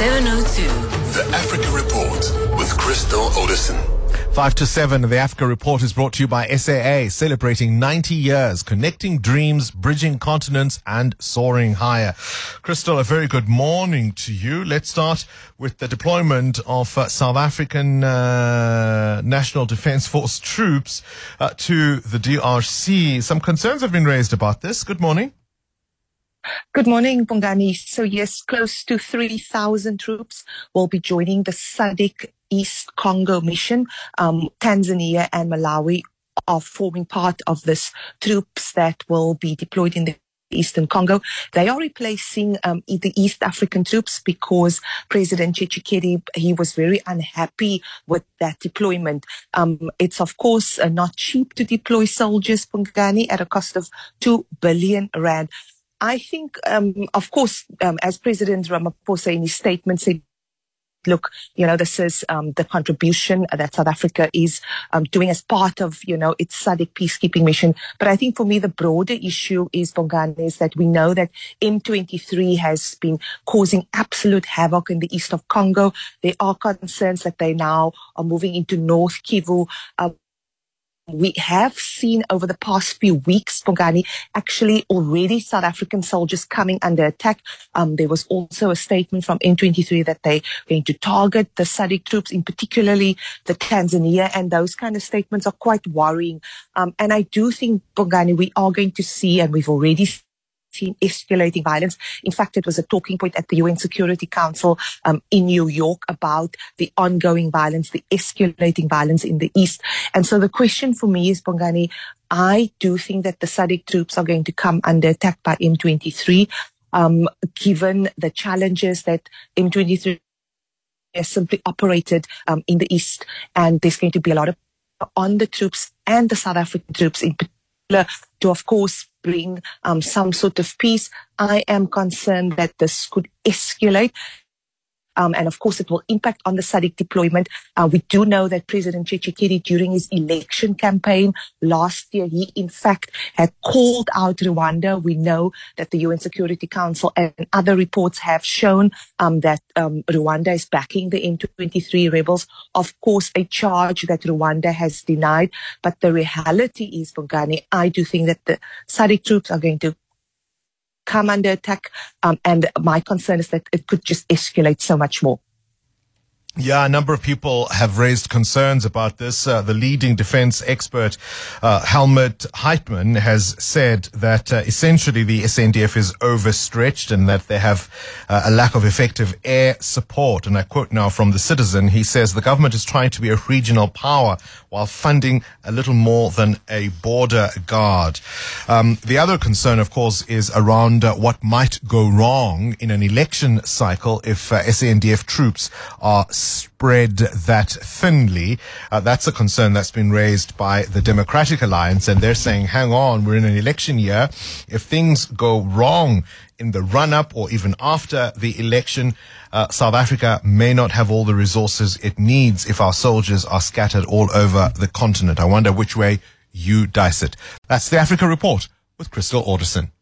702. The Africa Report with Crystal Orderson. 5 to 7, the Africa Report is brought to you by SAA, celebrating 90 years, connecting dreams, bridging continents, and soaring higher. Crystal, a very good morning to you. Let's start with the deployment of uh, South African uh, National Defense Force troops uh, to the DRC. Some concerns have been raised about this. Good morning. Good morning, Bongani. So yes, close to 3,000 troops will be joining the SADC East Congo mission. Um, Tanzania and Malawi are forming part of this troops that will be deployed in the Eastern Congo. They are replacing um, the East African troops because President Tshisekedi, he was very unhappy with that deployment. Um, it's of course uh, not cheap to deploy soldiers, Bongani, at a cost of 2 billion rand. I think, um, of course, um, as President Ramaphosa in his statement said, look, you know, this is um, the contribution that South Africa is um, doing as part of, you know, its SADC peacekeeping mission. But I think for me, the broader issue is, Bongani, is that we know that M23 has been causing absolute havoc in the east of Congo. There are concerns that they now are moving into North Kivu. Uh, we have seen over the past few weeks, Bongani, actually already South African soldiers coming under attack. Um, there was also a statement from M23 that they're going to target the SADC troops, in particularly the Tanzania, and those kind of statements are quite worrying. Um, and I do think, Bongani, we are going to see, and we've already escalating violence. In fact, it was a talking point at the UN Security Council um, in New York about the ongoing violence, the escalating violence in the East. And so the question for me is, Bongani, I do think that the SADC troops are going to come under attack by M23, um, given the challenges that M23 has simply operated um, in the East. And there's going to be a lot of on the troops and the South African troops in particular to, of course, bring um, some sort of peace. I am concerned that this could escalate. Um, and of course, it will impact on the SADC deployment. Uh, we do know that President Tshisekedi, during his election campaign last year, he in fact had called out Rwanda. We know that the UN Security Council and other reports have shown um, that um, Rwanda is backing the M23 rebels. Of course, a charge that Rwanda has denied. But the reality is, Bongani, I do think that the SADC troops are going to come under attack. Um, and my concern is that it could just escalate so much more. Yeah, a number of people have raised concerns about this. Uh, the leading defense expert, uh, Helmoed Heitman, has said that uh, essentially the SNDF is overstretched and that they have uh, a lack of effective air support. And I quote now from the citizen. He says the government is trying to be a regional power while funding a little more than a border guard. Um, the other concern, of course, is around uh, what might go wrong in an election cycle if uh, SANDF troops are spread that thinly. Uh, that's a concern that's been raised by the Democratic Alliance, and they're saying, hang on, we're in an election year. If things go wrong in the run up or even after the election, uh, South Africa may not have all the resources it needs if our soldiers are scattered all over the continent. I wonder which way you dice it. That's the Africa Report with Crystal Orderson.